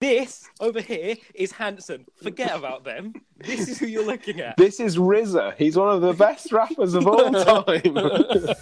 This over here is Hanson. Forget about them. This is who you're looking at. This is RZA. He's one of the best rappers of all time.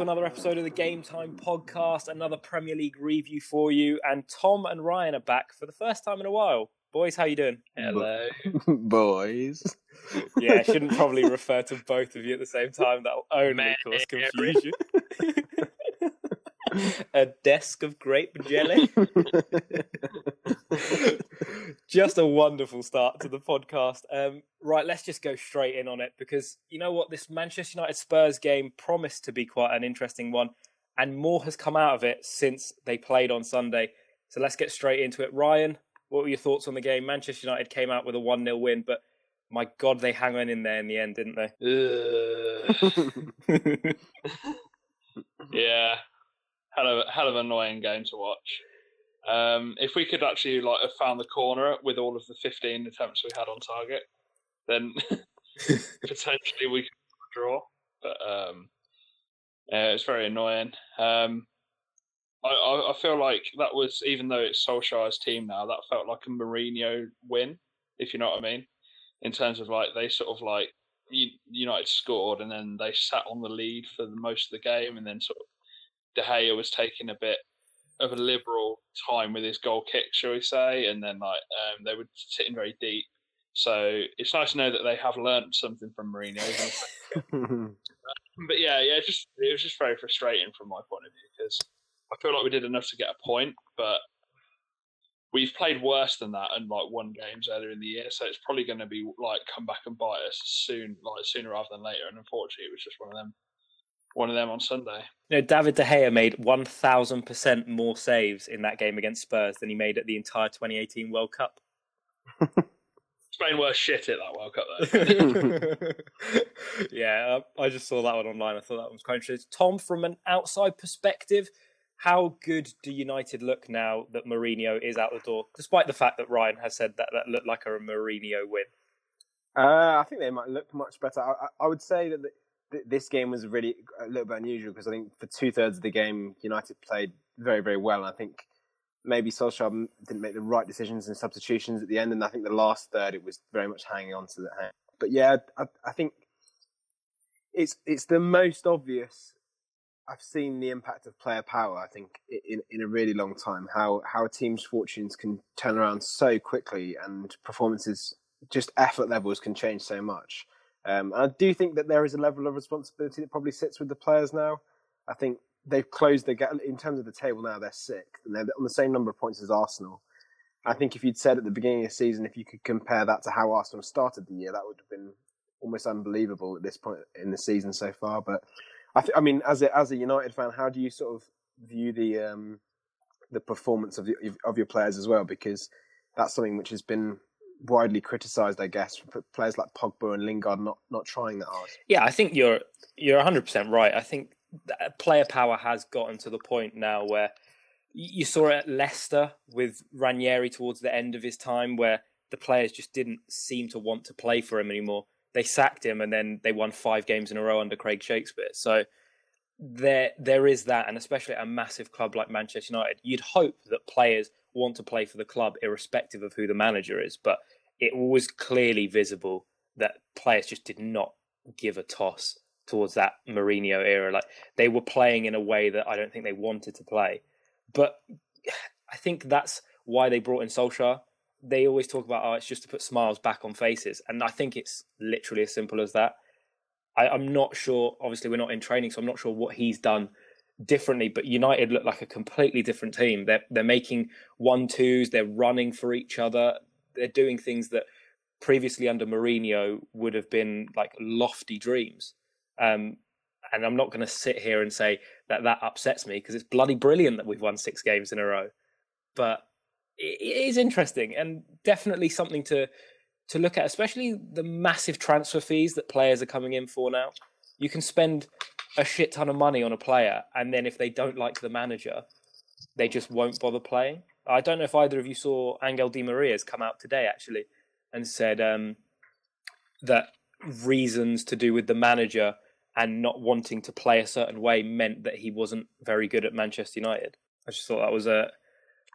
to another episode of the Game Time Podcast, another Premier League review for you. And Tom and Ryan are back for the first time in a while. Boys, how you doing? Hello. Boys. Yeah, I shouldn't probably refer to both of you at the same time. That'll only Man, cause confusion. a desk of grape jelly. just a wonderful start to the podcast. Um, right, let's just go straight in on it because you know what? This Manchester United Spurs game promised to be quite an interesting one, and more has come out of it since they played on Sunday. So let's get straight into it. Ryan, what were your thoughts on the game? Manchester United came out with a 1 0 win, but my God, they hang on in there in the end, didn't they? Yeah, hell of hell of an annoying game to watch. Um, if we could actually like have found the corner with all of the 15 attempts we had on target, then potentially we could draw. But um, yeah, it's very annoying. Um, I, I, I feel like that was even though it's Solskjaer's team now, that felt like a Mourinho win, if you know what I mean. In terms of like they sort of like United scored and then they sat on the lead for the most of the game, and then sort of De Gea was taking a bit of a liberal time with his goal kick, shall we say, and then like um, they were sitting very deep. So it's nice to know that they have learnt something from Mourinho. but yeah, yeah, just it was just very frustrating from my point of view because I feel like we did enough to get a point, but we've played worse than that and like won games earlier in the year, so it's probably going to be like come back and bite us soon, like sooner rather than later. And unfortunately, it was just one of them, one of them on Sunday. You know, David De Gea made 1,000% more saves in that game against Spurs than he made at the entire 2018 World Cup. Spain were shit at that World Cup though. yeah, uh, I just saw that one online. I thought that was quite interesting. Tom, from an outside perspective, how good do United look now that Mourinho is out the door? Despite the fact that Ryan has said that that looked like a Mourinho win. Uh, I think they might look much better. I, I- I would say that the, th- this game was really a little bit unusual because I think for two thirds of the game, United played very, very well. And I think maybe Solskjaer didn't make the right decisions and substitutions at the end. And I think the last third, it was very much hanging on to the hand. But yeah, I, I think it's it's the most obvious. I've seen the impact of player power. I think in in a really long time. How how a team's fortunes can turn around so quickly and performances just effort levels can change so much. Um, and I do think that there is a level of responsibility that probably sits with the players now. I think they've closed the gap in terms of the table now. They're sixth and they're on the same number of points as Arsenal. I think if you'd said at the beginning of the season, if you could compare that to how Arsenal started the year, that would have been almost unbelievable at this point in the season so far. But I, th- I mean, as a as a United fan, how do you sort of view the um, the performance of the, of your players as well? Because that's something which has been widely criticised, I guess, for players like Pogba and Lingard not not trying that hard. Yeah, I think you're you're 100 percent right. I think that uh, player power has gotten to the point now where you saw it at Leicester with Ranieri towards the end of his time, where the players just didn't seem to want to play for him anymore. They sacked him, and then they won five games in a row under Craig Shakespeare. So there there is that, and especially at a massive club like Manchester United, you'd hope that players want to play for the club irrespective of who the manager is. But it was clearly visible that players just did not give a toss towards that Mourinho era. Like they were playing in a way that I don't think they wanted to play. But I think that's why they brought in Solskjaer. They always talk about, oh, it's just to put smiles back on faces. And I think it's literally as simple as that. I, I'm not sure, obviously, we're not in training, so I'm not sure what he's done differently, but United look like a completely different team. They're, they're making one twos, they're running for each other, they're doing things that previously under Mourinho would have been like lofty dreams. Um, and I'm not going to sit here and say that that upsets me because it's bloody brilliant that we've won six games in a row. But it is interesting and definitely something to to look at, especially the massive transfer fees that players are coming in for now. You can spend a shit ton of money on a player, and then if they don't like the manager, they just won't bother playing. I don't know if either of you saw Angel Di Maria's come out today actually and said um, that reasons to do with the manager and not wanting to play a certain way meant that he wasn't very good at Manchester United. I just thought that was a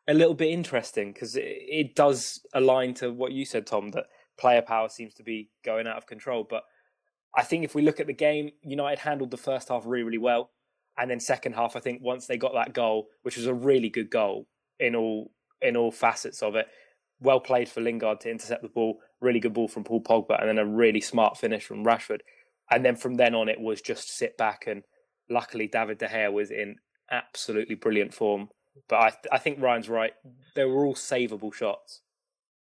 a little bit interesting because it, it does align to what you said, Tom, that player power seems to be going out of control. But I think if we look at the game, United handled the first half really, really well. And then second half, I think once they got that goal, which was a really good goal in all in all facets of it, well played for Lingard to intercept the ball, really good ball from Paul Pogba, and then a really smart finish from Rashford. And then from then on, it was just sit back and luckily David De Gea was in absolutely brilliant form. But I, I think Ryan's right. They were all savable shots.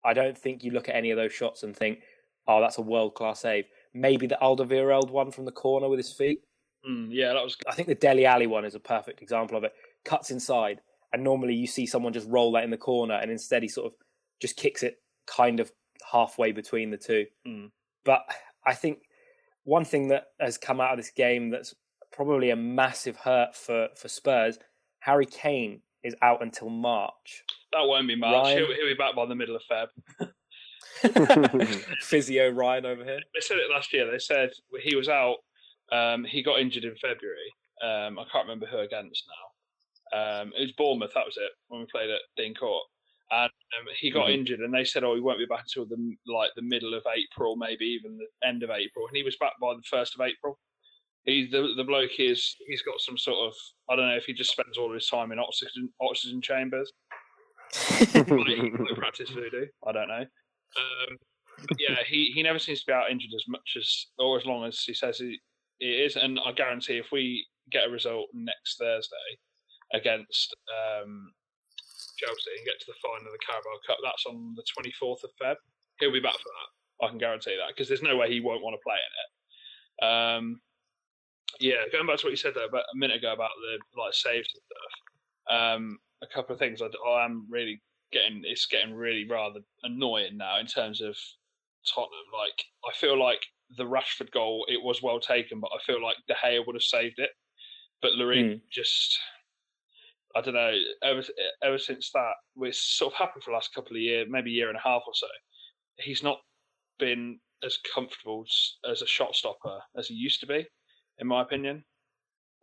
I don't think you look at any of those shots and think, "Oh, that's a world class save." Maybe the Alderweireld one from the corner with his feet. Mm, yeah, that was. I think the Dele Alli one is a perfect example of it. Cuts inside, and normally you see someone just roll that in the corner, and instead he sort of just kicks it kind of halfway between the two. Mm. But I think one thing that has come out of this game that's probably a massive hurt for, for Spurs, Harry Kane is out until March. That won't be March. Ryan... He'll, he'll, be back by the middle of Feb. Physio Ryan over here. They said it last year. They said he was out. Um, he got injured in February. Um, I can't remember who against now. Um, it was Bournemouth. That was it when we played at Dean Court and um, he got mm-hmm. injured, and they said, "Oh, he won't be back until the like the middle of April, maybe even the end of April." And he was back by the first of April. He's the the bloke is he's got some sort of I don't know if he just spends all his time in oxygen oxygen chambers. practice voodoo. I don't know. Um, yeah, he, he never seems to be out injured as much as or as long as he says he, he is. And I guarantee if we get a result next Thursday against um, Chelsea and get to the final of the Carabao Cup. That's on the 24th of Feb. He'll be back for that. I can guarantee that because there's no way he won't want to play in it. Um, yeah, going back to what you said there about a minute ago about the like saves and stuff. Um, a couple of things I, I am really getting it's getting really rather annoying now in terms of Tottenham. Like I feel like the Rashford goal it was well taken, but I feel like De Gea would have saved it. But Larin mm. just I don't know. Ever ever since that, we're sort of happened for the last couple of years, maybe a year and a half or so. He's not been as comfortable as a shot stopper as he used to be, in my opinion.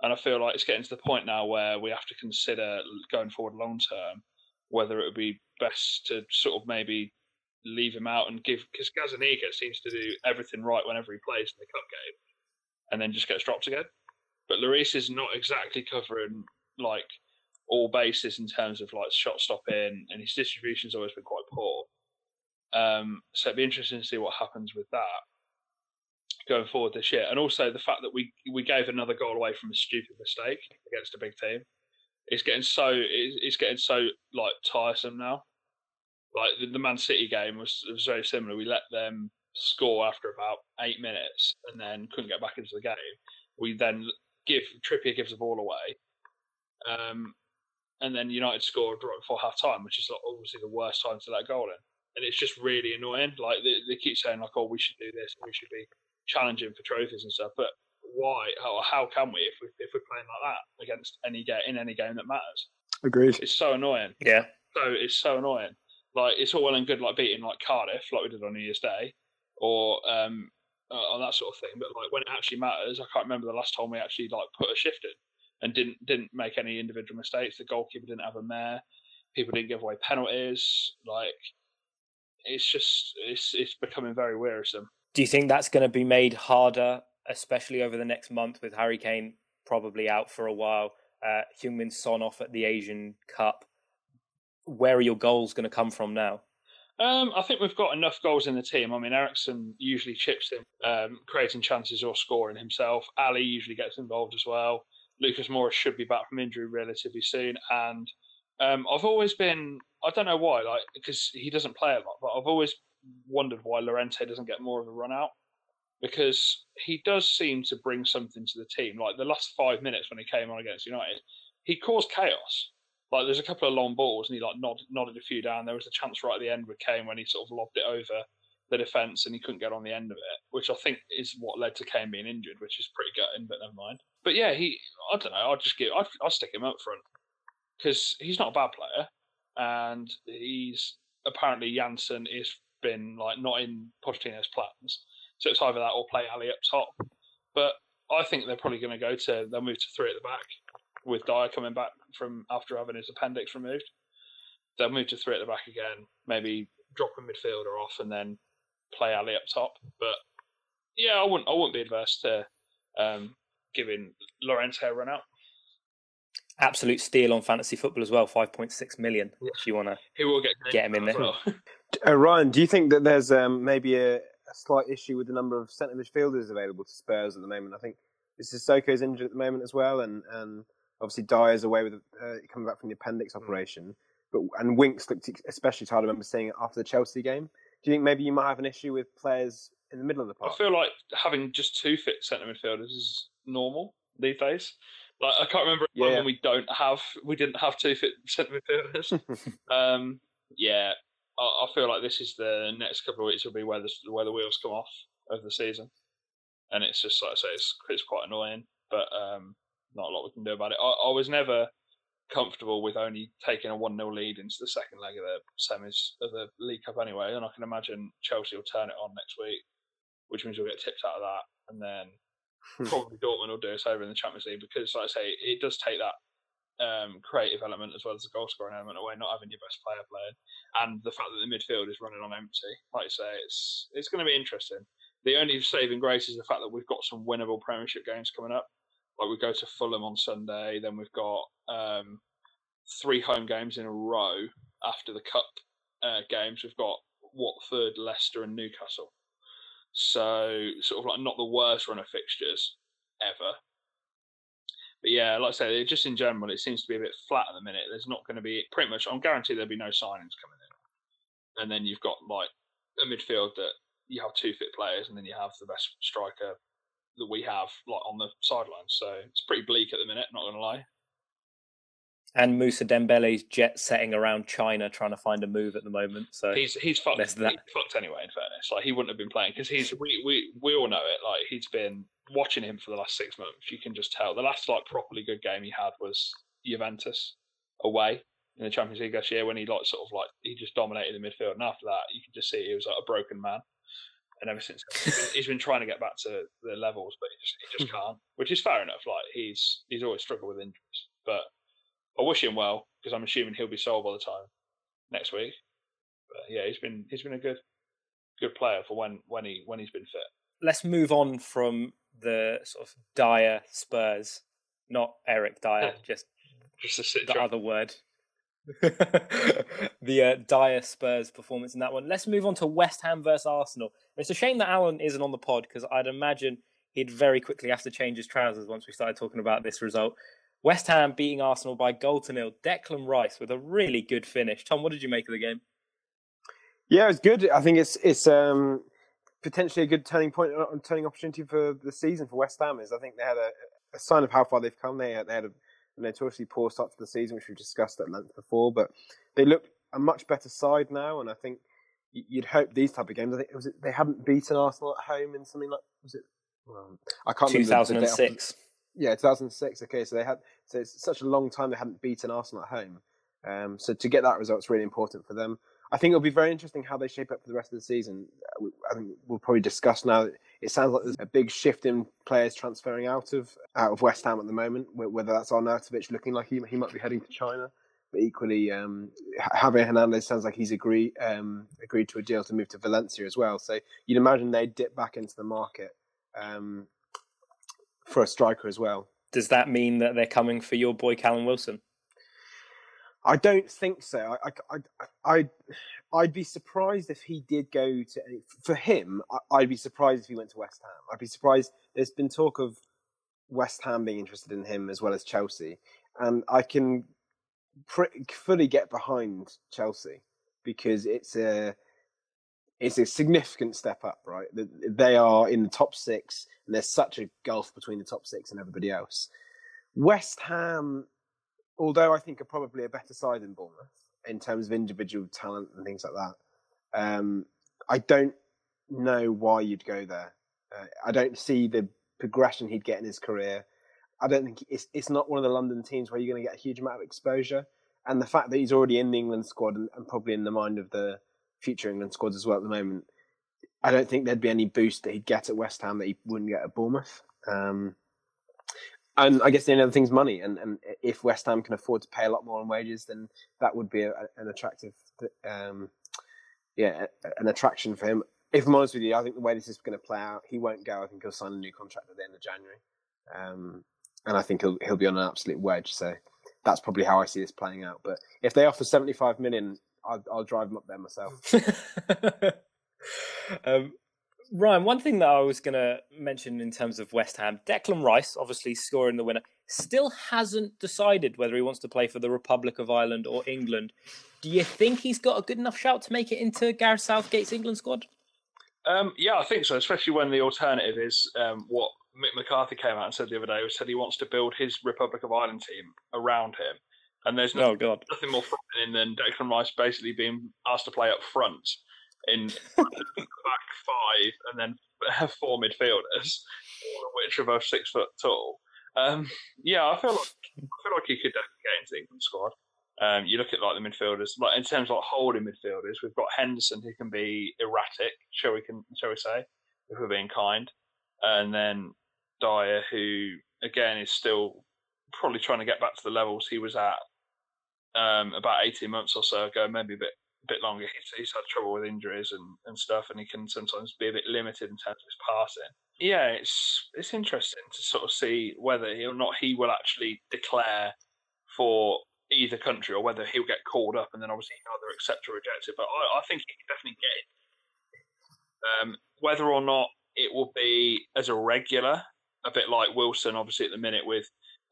And I feel like it's getting to the point now where we have to consider going forward long term whether it would be best to sort of maybe leave him out and give because Gazzaniga seems to do everything right whenever he plays in the cup game, and then just gets dropped again. But Lloris is not exactly covering like all bases in terms of like shot stopping, and his distribution's always been quite poor. Um, so it'd be interesting to see what happens with that going forward this year, and also the fact that we we gave another goal away from a stupid mistake against a big team. It's getting so it's, getting so like tiresome now. Like the, the Man City game was was very similar. We let them score after about eight minutes and then couldn't get back into the game. We then give Trippier gives the ball away. Um, and then United scored right before half time, which is obviously the worst time to let goal in. And it's just really annoying. Like they, they, keep saying, like, "Oh, we should do this, we should be challenging for trophies and stuff." But why? How, how can we if we if we're playing like that against any game in any game that matters? Agreed. It's so annoying. Yeah. So it's so annoying. Like it's all well and good, like beating like Cardiff, like we did on New Year's Day, or um, uh, on that sort of thing. But like when it actually matters, I can't remember the last time we actually like put a shift in and didn't didn't make any individual mistakes. The goalkeeper didn't have a mare. People didn't give away penalties. Like it's just it's it's becoming very wearisome. Do you think that's going to be made harder, especially over the next month with Harry Kane probably out for a while, uh, Heung-min Son off at the Asian Cup? Where are your goals going to come from now? Um, I think we've got enough goals in the team. I mean, Eriksen usually chips in, um, creating chances or scoring himself. Alli usually gets involved as well. Lucas Moura should be back from injury relatively soon. And um, I've always been, I don't know why, like because he doesn't play a lot, but I've always wondered why Llorente doesn't get more of a run out. because he does seem to bring something to the team. Like the last five minutes when he came on against United, he caused chaos. Like there's a couple of long balls and he like nodded, nodded a few down. There was a chance right at the end with Kane when he sort of lobbed it over the defence and he couldn't get on the end of it, which I think is what led to Kane being injured, which is pretty gutting, but never mind. But yeah, he I don't know. I'll just give I'll, I'll stick him up front because he's not a bad player and he's apparently Janssen has been like not in Pochettino's plans, so it's either that or play Alli up top. But I think they're probably going to go to they'll move to three at the back with Dier coming back from after having his appendix removed. They'll move to three at the back again, maybe drop a midfielder off and then play Alli up top. But yeah, I wouldn't I wouldn't be adverse to um, giving Llorente a run out. Absolute steal on fantasy football as well, five point six million. If you want to He will get get him in there. well. Uh, Ryan, do you think that there's um, maybe a, a slight issue with the number of centre midfielders available to Spurs at the moment? I think this is Soko's injured at the moment as well, and, and obviously Dier's away with uh, coming back from the appendix Hmm. operation. But and Winks looked especially tired. I remember seeing it after the Chelsea game. Do you think maybe you might have an issue with players in the middle of the park? I feel like having just two fit centre midfielders is normal these days. Like I can't remember Yeah. when we don't have we didn't have two fit centre midfielders. um, yeah, I, I feel like this is the next couple of weeks will be where the where the wheels come off of the season, and it's just like I say, it's it's quite annoying, but um, not a lot we can do about it. I, I was never comfortable with only taking a one 0 lead into the second leg of the semis of the League Cup anyway, and I can imagine Chelsea will turn it on next week, which means we'll get tipped out of that, and then probably Dortmund will do us over in the Champions League because, like I say, it does take that um, creative element as well as the goal scoring element away, not having your best player playing, and the fact that the midfield is running on empty. Like I say, it's it's going to be interesting. The only saving grace is the fact that we've got some winnable Premiership games coming up. Like we go to Fulham on Sunday, then we've got um, three home games in a row after the cup uh, games. We've got Watford, Leicester, and Newcastle. So sort of like not the worst run of fixtures ever. But yeah, like I say, just in general, it seems to be a bit flat at the minute. There's not going to be pretty much. I'm guaranteed there'll be no signings coming in, and then you've got like a midfield that you have two fit players, and then you have the best striker that we have like on the sidelines. So it's pretty bleak at the minute. Not going to lie. And Mousa Dembele's jet setting around China trying to find a move at the moment. So He's he's fucked. That. He's fucked anyway. In fairness, like he wouldn't have been playing because he's we, we we all know it. Like he's been watching him for the last six months. You can just tell. The last like properly good game he had was Juventus away in the Champions League last year when he like sort of like he just dominated the midfield. And after that, you can just see he was like a broken man. And ever since he's been, he's been trying to get back to the levels, but he just, he just hmm. can't. Which is fair enough. Like he's he's always struggled with injuries, but I wish him well because I'm assuming he'll be sold by the time next week. But yeah, he's been he's been a good good player for when when he when he's been fit. let's move on from the sort of dire Spurs, not Eric Dier, just Just a the other word. the uh, dire Spurs performance in that one. Let's move on to West Ham versus Arsenal. It's a shame that Alan isn't on the pod because I'd imagine he'd very quickly have to change his trousers once we started talking about this result. West Ham beating Arsenal by goal to nil. Declan Rice with a really good finish. Tom, what did you make of the game? Yeah, it was good. I think it's it's um, potentially a good turning point, uh, turning opportunity for the season for West Ham. Is I think they had a, a sign of how far they've come. They had, they had a notoriously poor start to the season, which we've discussed at length before, but they look a much better side now. And I think you'd hope these type of games. I think it they hadn't beaten Arsenal at home in something like was it? Well, I can't remember. the- the date off the- 2006. Yeah, 2006. Okay, so they had so it's such a long time they hadn't beaten Arsenal at home. Um, so to get that result is really important for them. I think it'll be very interesting how they shape up for the rest of the season. Uh, I think we'll probably discuss now. It sounds like there's a big shift in players transferring out of out of West Ham at the moment. Whether that's Arnautovic looking like he he might be heading to China, but equally um, Javier Hernandez sounds like he's agreed um, agreed to a deal to move to Valencia as well. So you'd imagine they'd dip back into the market um, for a striker as well. Does that mean that they're coming for your boy Callum Wilson? I don't think so. I, I, I, I'd, I'd be surprised if he did go to. For him, I- I'd be surprised if he went to West Ham. I'd be surprised. There's been talk of West Ham being interested in him as well as Chelsea, and I can fully get behind Chelsea because it's a. it's a significant step up, right? They are in the top six, and there's such a gulf between the top six and everybody else. West Ham, although I think are probably a better side than Bournemouth in terms of individual talent and things like that, um, I don't know why you'd go there. Uh, I don't see the progression he'd get in his career. I don't think it's it's not one of the London teams where you're going to get a huge amount of exposure. And the fact that he's already in the England squad and, and probably in the mind of the future England squads as well at the moment, I don't think there'd be any boost that he'd get at West Ham that he wouldn't get at Bournemouth. Um, and I guess the only other thing's money. And, and if West Ham can afford to pay a lot more on wages, then that would be a, an attractive, um, yeah, an attraction for him. If I'm honest with you, I think the way this is going to play out, he won't go. I think he'll sign a new contract at the end of January, um, and I think he'll he'll be on an absolute wedge. So that's probably how I see this playing out. But if they offer 75 million, I'll, I'll drive them up there myself. um, Ryan, one thing that I was going to mention in terms of West Ham, Declan Rice, obviously scoring the winner, still hasn't decided whether he wants to play for the Republic of Ireland or England. Do you think he's got a good enough shout to make it into Gareth Southgate's England squad? Um, yeah, I think so, especially when the alternative is um, what Mick McCarthy came out and said the other day, who said he wants to build his Republic of Ireland team around him. And there's no, oh, God. nothing more frightening than Declan Rice basically being asked to play up front in back five and then have four midfielders, all of which are both six foot tall. Um, yeah, I feel like I feel like he could definitely get into the England squad. Um, you look at like the midfielders, like in terms of like holding midfielders, we've got Henderson who can be erratic, shall we can shall we say, if we're being kind, and then Dier who again is still probably trying to get back to the levels he was at um, about eighteen months or so ago, maybe a bit bit longer. He's, he's had trouble with injuries and, and stuff, and he can sometimes be a bit limited in terms of his passing. Yeah, it's it's interesting to sort of see whether or not he will actually declare for either country or whether he'll get called up and then obviously either accept or reject it. But I, I think he can definitely get it. Um, whether or not it will be as a regular, a bit like Wilson, obviously at the minute with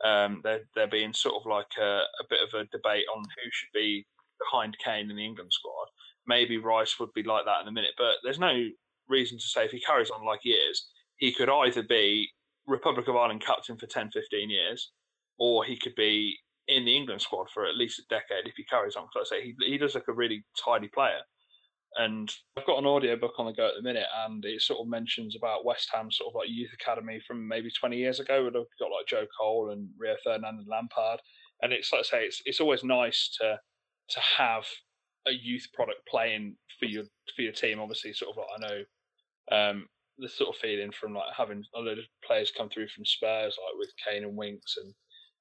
um, there there being sort of like a, a, bit of a debate on who should be behind Kane in the England squad. Maybe Rice would be like that in a minute, but there's no reason to say if he carries on like he is, he could either be Republic of Ireland captain for 10, 15 years, or he could be in the England squad for at least a decade if he carries on. Because I say he he does look a really tidy player. And I've got an audio book on the go at the minute, and it sort of mentions about West Ham sort of like youth academy from maybe 20 years ago. where they've got like Joe Cole and Rio Ferdinand and Lampard, and it's like I say, it's it's always nice to to have a youth product playing for your for your team. Obviously, sort of like I know um, the sort of feeling from like having a lot of players come through from Spurs, like with Kane and Winks and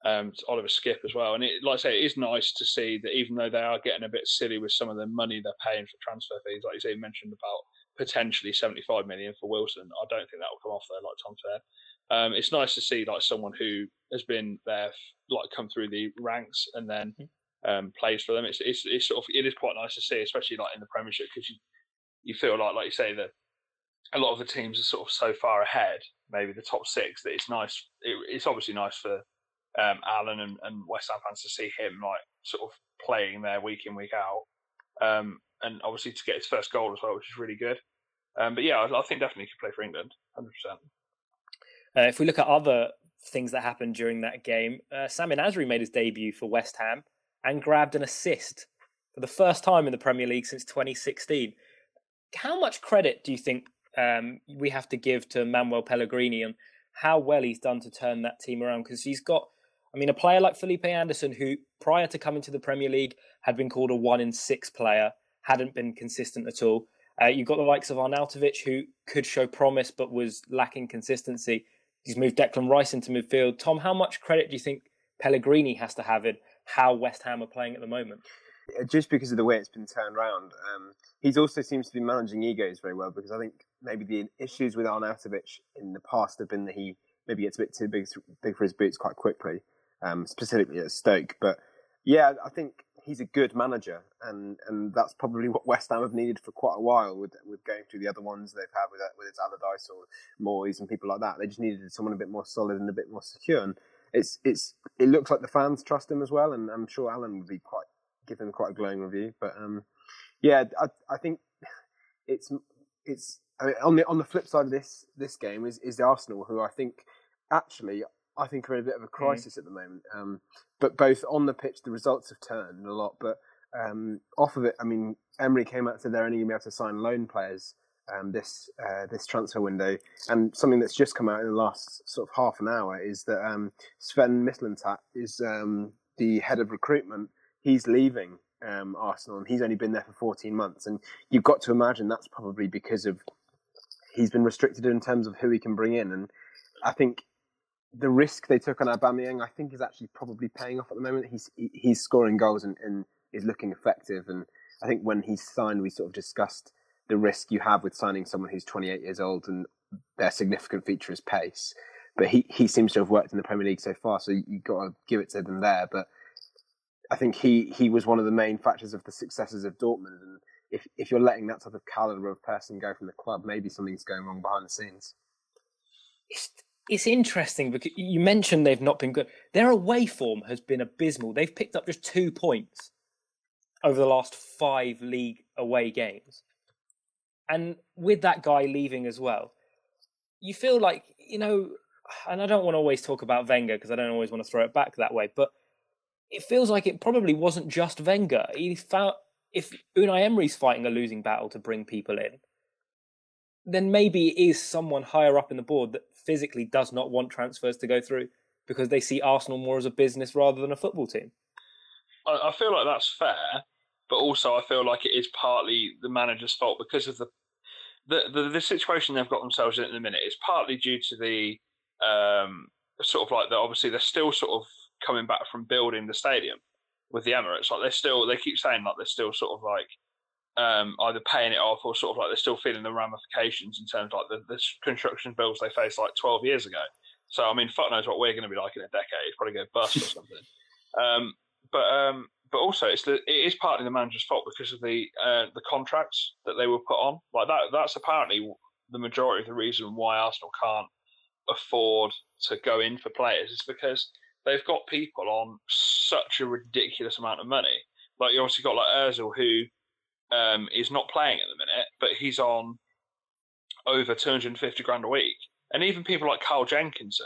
um, Oliver Skipp as well. And it, like I say, it is nice to see that even though they are getting a bit silly with some of the money they're paying for transfer fees, like you say, mentioned about potentially 75 million for Wilson. I don't think that will come off there, like Tom said. Um, it's nice to see like someone who has been there, like come through the ranks and then mm-hmm. um, plays for them. It's, it's it's sort of it is quite nice to see, especially like in the Premiership, because you you feel like like you say that a lot of the teams are sort of so far ahead, maybe the top six, that it's nice. It, it's obviously nice for um, Alan and, and West Ham fans to see him like sort of playing there week in week out, um, and obviously to get his first goal as well, which is really good. Um, but yeah, I, I, think definitely he could play for England, hundred percent. Uh, if we look at other things that happened during that game, uh, Samir Nasri made his debut for West Ham and grabbed an assist for the first time in the Premier League since 2016. How much credit do you think um, we have to give to Manuel Pellegrini and how well he's done to turn that team around? Because he's got I mean, a player like Felipe Anderson, who prior to coming to the Premier League had been called a one in six player, hadn't been consistent at all. Uh, you've got the likes of Arnautovic, who could show promise but was lacking consistency. He's moved Declan Rice into midfield. Tom, how much credit do you think Pellegrini has to have in how West Ham are playing at the moment? Uh, just because of the way it's been turned around, um, he also seems to be managing egos very well. Because I think maybe the issues with Arnautovic in the past have been that he maybe gets a bit too big, big for his boots quite quickly um, specifically at Stoke. But yeah, I think he's a good manager, and, and that's probably what West Ham have needed for quite a while with with going through the other ones they've had with with its Allardyce or Moyes and people like that. They just needed someone a bit more solid and a bit more secure. And it's it's it looks like the fans trust him as well, and I'm sure Alan would be quite give him quite a glowing review. But um, yeah, I I think it's it's I mean, on the on the flip side of this this game is is the Arsenal, who I think actually I think are in a bit of a hmm. crisis mm. at the moment. Um, but both on the pitch, the results have turned a lot. But um, off of it, I mean, Emery came out and said they're only going to be able to sign loan players um, this uh, this transfer window. And something that's just come out in the last sort of half an hour is that um, Sven Mislintat is um, the head of recruitment. He's leaving um, Arsenal, and he's only been there for 14 months. And you've got to imagine that's probably because of he's been restricted in terms of who he can bring in. And I think the risk they took on Aubameyang, I think, is actually probably paying off at the moment. He's he's scoring goals and, and is looking effective. And I think when he signed, we sort of discussed the risk you have with signing someone who's 28 years old and their significant feature is pace. But he, he seems to have worked in the Premier League so far, so you, have got to give it to them there. But I think he, he was one of the main factors of the successes of Dortmund. And if, if you're letting that type of caliber of person go from the club, maybe something's going wrong behind the scenes. It's interesting because you mentioned they've not been good. Their away form has been abysmal. They've picked up just two points over the last five league away games. And with that guy leaving as well, you feel like, you know, and I don't want to always talk about Wenger because I don't always want to throw it back that way, but it feels like it probably wasn't just Wenger. He found if Unai Emery's fighting a losing battle to bring people in, then maybe it is someone higher up in the board that physically does not want transfers to go through because they see Arsenal more as a business rather than a football team. I feel like that's fair, but also I feel like it is partly the manager's fault because of the the the, the situation they've got themselves in at the minute. Is partly due to the um, sort of like the obviously they're still sort of coming back from building the stadium with the Emirates. Like they're still they keep saying like they're still sort of like um, either paying it off or sort of like they're still feeling the ramifications in terms of like the, the construction bills they faced like 12 years ago. So I mean, fuck knows what we're going to be like in a decade. It's probably going to bust or something. Um, but um, but also it's the, it is partly the manager's fault because of the uh, the contracts that they were put on. Like that that's apparently the majority of the reason why Arsenal can't afford to go in for players is because they've got people on such a ridiculous amount of money. Like you obviously got like Özil who um, is not playing at the minute, but he's on over 250 grand a week. And even people like Carl Jenkinson,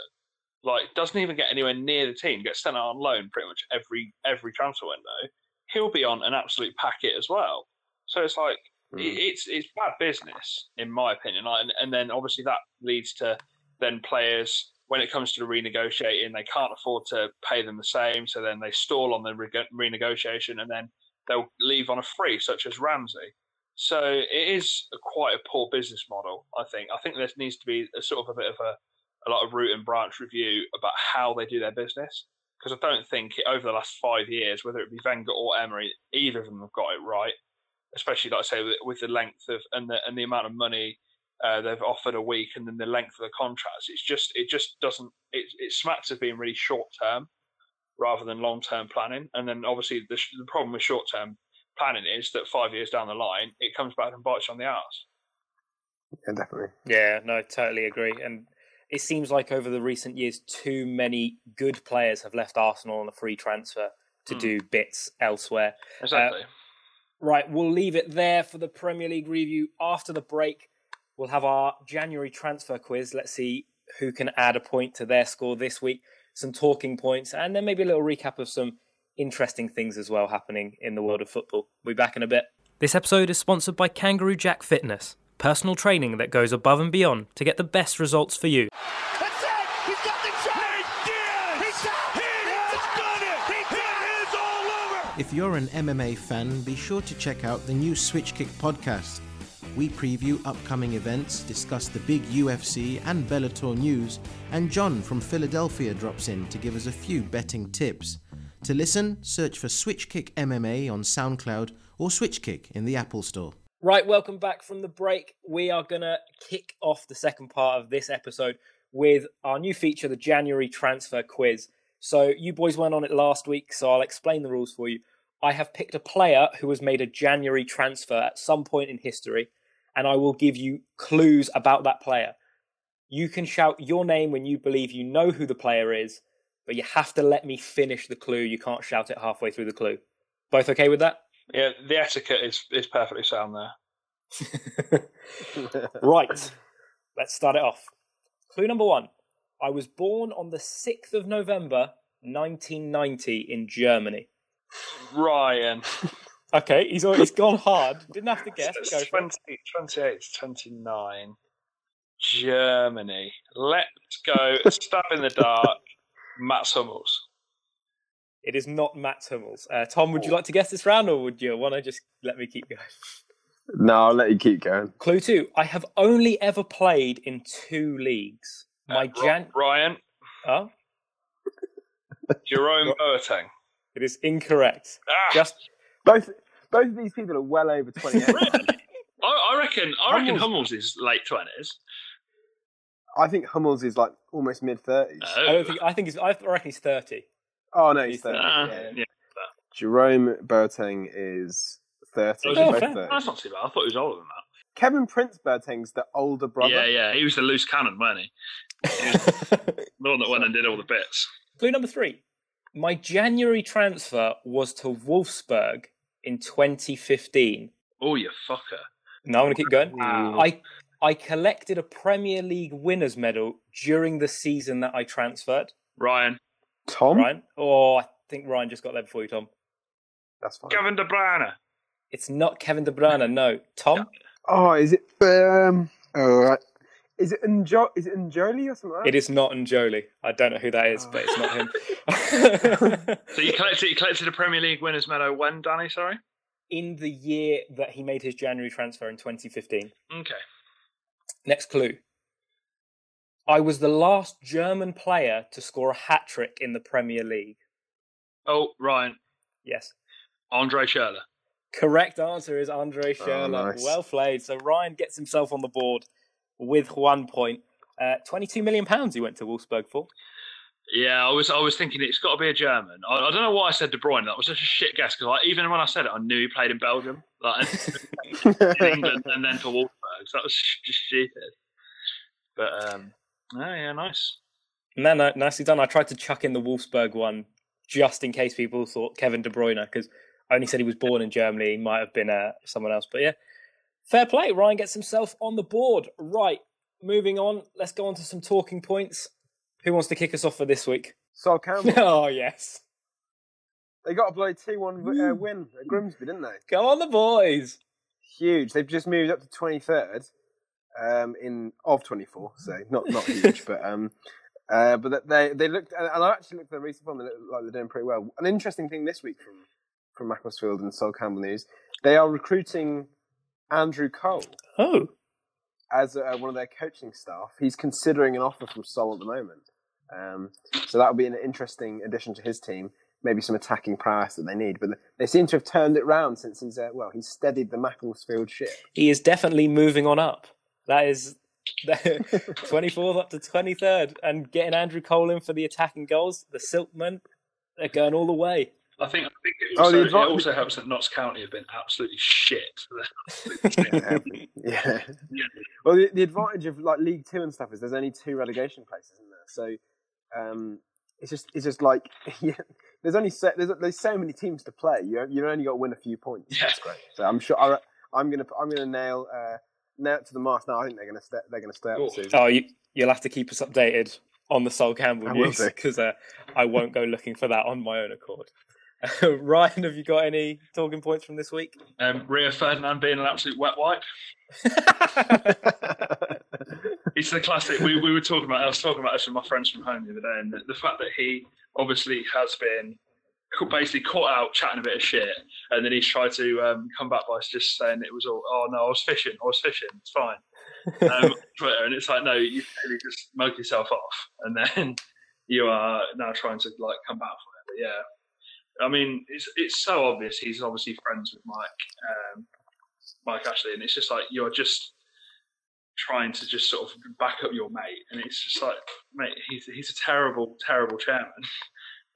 like doesn't even get anywhere near the team, gets sent out on loan pretty much every every transfer window. He'll be on an absolute packet as well. So it's like mm. it's it's bad business in my opinion. Like, and, and then obviously that leads to then players when it comes to renegotiating, they can't afford to pay them the same, so then they stall on the re- renegotiation, and then they'll leave on a free, such as Ramsey. So it is a quite a poor business model. I think. I think there needs to be a sort of a bit of a, a lot of root and branch review about how they do their business. Because I don't think it, over the last five years, whether it be Wenger or Emery, either of them have got it right. Especially, like I say, with, the length of and the and the amount of money uh, they've offered a week, and then the length of the contracts. It's just it just doesn't. It it smacks of being really short term rather than long term planning. And then obviously the, the problem with short term planning is that five years down the line, it comes back and bites you on the ass. Yeah, definitely. Yeah, no, I totally agree. And it seems like over the recent years, too many good players have left Arsenal on a free transfer to mm. do bits elsewhere. Exactly. Uh, right, we'll leave it there for the Premier League review. After the break, we'll have our January transfer quiz. Let's see who can add a point to their score this week some talking points, and then maybe a little recap of some interesting things as well happening in the world of football. We'll be back in a bit. This episode is sponsored by Kangaroo Jack Fitness, personal training that goes above and beyond to get the best results for you. That's it! He's got the shot! He did! He's he has done it! He it is all over! If you're an MMA fan, be sure to check out the new Switch Kick podcast we preview upcoming events, discuss the big UFC and Bellator news, and John from Philadelphia drops in to give us a few betting tips. To listen, search for Switchkick MMA on SoundCloud or Switchkick in the Apple Store. Right, welcome back from the break. We are going to kick off the second part of this episode with our new feature, the January transfer quiz. So, you boys went on it last week, so I'll explain the rules for you. I have picked a player who has made a January transfer at some point in history and I will give you clues about that player. You can shout your name when you believe you know who the player is, but you have to let me finish the clue. You can't shout it halfway through the clue. Both okay with that? Yeah, the etiquette is, is perfectly sound there. right, let's start it off. Clue number one I was born on the 6th of November, 1990, in Germany. Ryan. Okay, he's already, he's gone hard. Didn't have to guess. It's Go 20, 28 to 29. Germany. Let's go. Stab in the dark. Mats Hummels. It is not Matt Hummels. Uh, Tom, would you like to guess this round, or would you want to just let me keep going? no, I'll let you keep going. Clue two: I have only ever played in two leagues. My Uh, Jan. Ryan. Oh, Jerome Boateng. it is incorrect. Ah, Just Both both of these people are well over 28. I, I reckon. I reckon Hummels- Hummels is late twenties. I think Hummels is like almost mid 30s. I don't think. I think he's. I reckon he's thirty. oh, no, he's he's 30. Uh, yeah. yeah. Jerome Boateng is 30. Oh, They're both 30. That's not too bad. I thought he was older than that. Kevin Prince Boateng's the older brother. Yeah, yeah. He was the loose cannon, wasn't he? The one that went and did all the bits. Clue number three. My January transfer was to Wolfsburg in 2015. Oh, you fucker. Now I'm going to keep going. Wow. I I collected a Premier League winners medal during the season that I transferred. Ryan. Tom? Ryan? Oh, I think Ryan just got there before you, Tom. That's fine. Kevin De Bruyne. It's not Kevin De Bruyne. No, Tom. Oh, is it? Um, all right. Is it Njo- Is it Njoli or something like that? It is not Njoli. I don't know who that is, but it's not him. So you collected you collected a Premier League winners medal when, Danny? Sorry. In the year that he made his January transfer in 2015. Okay. Next clue. I was the last German player to score a hat trick in the Premier League. Oh, Ryan. Yes. Andre Schürrle. Correct answer is Andre oh, Schürrle. nice. Well played. So Ryan gets himself on the board with one point. Uh, 22 million pounds he went to Wolfsburg for. Yeah, I was I was thinking it's got to be a German. I, I don't know why I said De Bruyne. That was such a shit guess because like, even when I said it, I knew he played in Belgium, like in England, and then for Wolfsburg. So that was just stupid. But um, oh, yeah, nice. No, no, nicely done. I tried to chuck in the Wolfsburg one just in case people thought Kevin De Bruyne because I only said he was born in Germany. He might have been uh, someone else. But yeah, fair play. Ryan gets himself on the board. Right, moving on. Let's go on to some talking points. Who wants to kick us off for this week? Sol Campbell. oh, yes. They got a bloody 2 1 uh, win at Grimsby, didn't they? Go on, the boys. Huge. They've just moved up to 23rd um, in of 24, so not not huge, but um, uh, but they they looked, and I actually looked at the recent form. They look like they're doing pretty well. An interesting thing this week from from Macclesfield and Sol Campbell News, they are recruiting Andrew Cole Oh, as uh, one of their coaching staff. He's considering an offer from Sol at the moment, um, so that would be an interesting addition to his team. Maybe some attacking prowess that they need, but they seem to have turned it round since he's uh, well, he's steadied the Macclesfield ship. he is definitely moving on up. That is 24th up to 23rd. And getting Andrew Cole in for the attacking goals, the Silkmen, they're going all the way. I think I think it, Oh, also, the it also helps that Notts County have been absolutely shit. yeah. yeah. Well, the, the advantage of like League Two and stuff is there's only two relegation places in there, so um, it's just it's just like yeah, there's only so, there's there's so many teams to play. You you only got to win a few points. Yeah. That's great. So I'm sure I, I'm gonna I'm gonna nail uh, nail it to the mast. now. I think they're gonna stay they're gonna stay up Cool. this season. Oh, you, you'll have to keep us updated on the Sol Campbell I news because uh, I won't go looking for that on my own accord. Ryan, have you got any talking points from this week? Um, Rio Ferdinand being an absolute wet wipe. It's the classic. We, we were talking about. I was talking about this with my friends from home the other day, and the, the fact that he obviously has been basically caught out chatting a bit of shit, and then he's tried to um, come back by just saying it was all. Oh no, I was fishing. I was fishing. It's fine. Um, Twitter, and it's like no, you really just mug yourself off, and then you are now trying to like come back from it. But yeah, I mean, it's it's so obvious. He's obviously friends with Mike, um, Mike Ashley, and it's just like you're just trying to just sort of back up your mate, and it's just like, mate, he's he's a terrible, terrible chairman,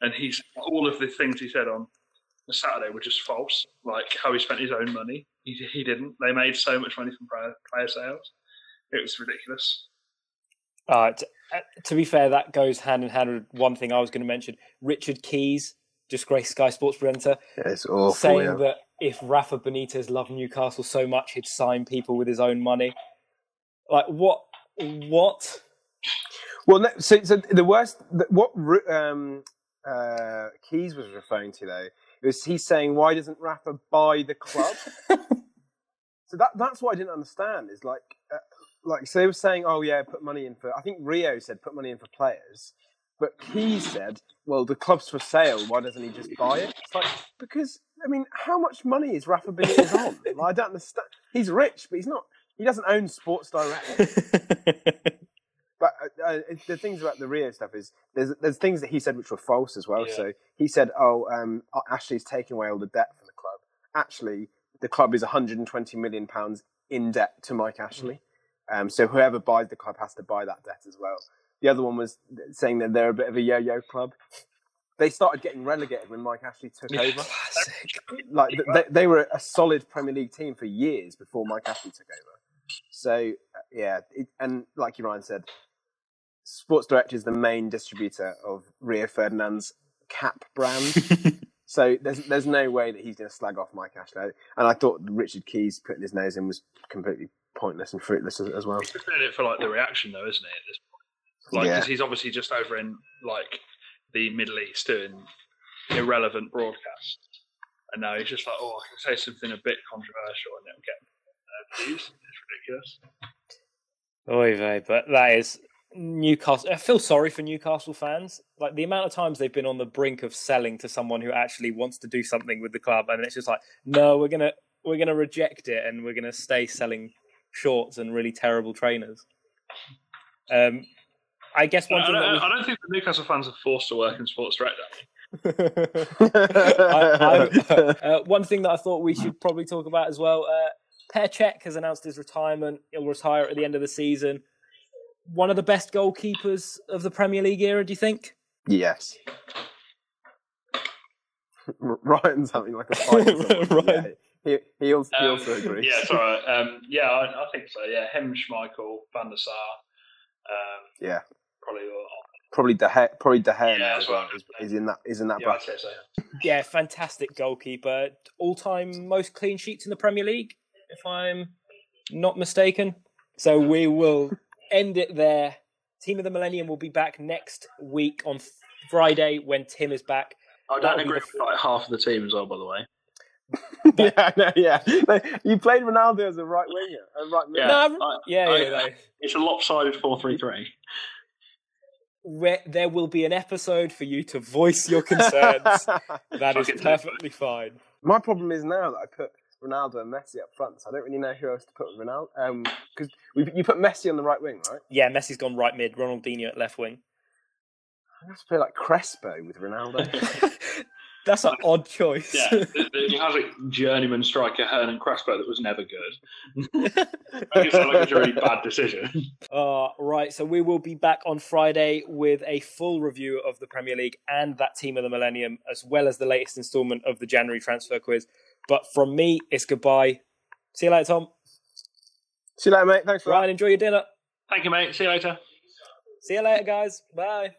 and he's all of the things he said on Saturday were just false. Like how he spent his own money, he he didn't. They made so much money from player, player sales, it was ridiculous. Uh, t- uh, to be fair, that goes hand in hand with one thing I was going to mention. Richard Keys, disgraced Sky Sports presenter, Yeah, it's awful. saying yeah. that if Rafa Benitez loved Newcastle so much he'd sign people with his own money. Like what? What? Well, so, so the worst, what um, uh, Keys was referring to though, was he's saying, why doesn't Rafa buy the club? so that that's what I didn't understand. Is like, uh, like so they were saying, oh yeah, put money in for. I think Rio said put money in for players, but he said, well, the club's for sale. Why doesn't he just buy it? It's like because I mean, how much money is Rafa Benitez on? Like, I don't understand. He's rich, but he's not. He doesn't own Sports Direct. But uh, uh, the things about the Rio stuff is there's there's things that he said which were false as well. Yeah. So he said, "Oh, um, Ashley's taking away all the debt from the club." Actually, the club is 120 million pounds in debt to Mike Ashley. Um, so whoever buys the club has to buy that debt as well. The other one was saying that they're a bit of a yo-yo club. They started getting relegated when Mike Ashley took over. Classic. Like they, they were a solid Premier League team for years before Mike Ashley took over. So uh, yeah, it, and like you Ryan said, Sports Direct is the main distributor of Rio Ferdinand's cap brand. so there's there's no way that he's going to slag off Mike Ashley. And I thought Richard Keys putting his nose in was completely pointless and fruitless as, as well. He's doing it for like the reaction, though, isn't he? At this point, like Yeah. 'cause he's obviously just over in like the Middle East doing irrelevant broadcasts, and now he's just like, oh, I can say something a bit controversial and it'll get uh, views. It's ridiculous. Oy vey, but that is Newcastle. I feel sorry for Newcastle fans. Like the amount of times they've been on the brink of selling to someone who actually wants to do something with the club, and it's just like, no, we're gonna we're gonna reject it, and we're gonna stay selling shorts and really terrible trainers. Um, I guess I, one thing don't, that I don't think the Newcastle fans are forced to work in Sports Direct. I, I, uh, one thing that I thought we should probably talk about as well. Uh, Petr Cech has announced his retirement. He'll retire at the end of the season. One of the best goalkeepers of the Premier League era, do you think? yes. Ryan's having like a fight. with someone. Ryan. Yeah, he, he also, he Um, also agrees. Yeah, sorry. Um, yeah, I, I think so. Yeah, him, Schmeichel, Van der Sar, um, Yeah. Probably. All, Probably De Gea, probably De Gea Yeah, as well what I was is, is in that is in that yeah, bracket. so. Yeah, fantastic goalkeeper. All time most clean sheets in the Premier League, if I'm not mistaken. So we will end it there. Team of the Millennium will be back next week on Friday when Tim is back. I don't be agree with like half of the team as well, by the way. yeah, no, yeah. No, you played Ronaldo as a right winger, a right mid. Yeah. No, I'm- I- yeah, I- yeah, no. It's a lopsided four-three-three. 3 3. Where there will be an episode for you to voice your concerns. That is Fucking do. perfectly fine. My problem is now that I put Ronaldo and Messi up front, so I don't really know who else to put with Ronaldo. Um, because you put Messi on the right wing, right? Yeah, Messi's gone right mid. Ronaldinho at left wing. I have to play like Crespo with Ronaldo. That's an odd choice. Yeah, the, the classic journeyman striker Hernan Crespo that was never good. I guess like a really bad decision. Uh, right, so we will be back on Friday with a full review of the Premier League and that team of the Millennium, as well as the latest instalment of the January transfer quiz. But from me, it's goodbye. See you later, Tom. See you later, mate. Thanks for that. Ryan, enjoy your dinner. Thank you, mate. See you later. See you later, guys. Bye.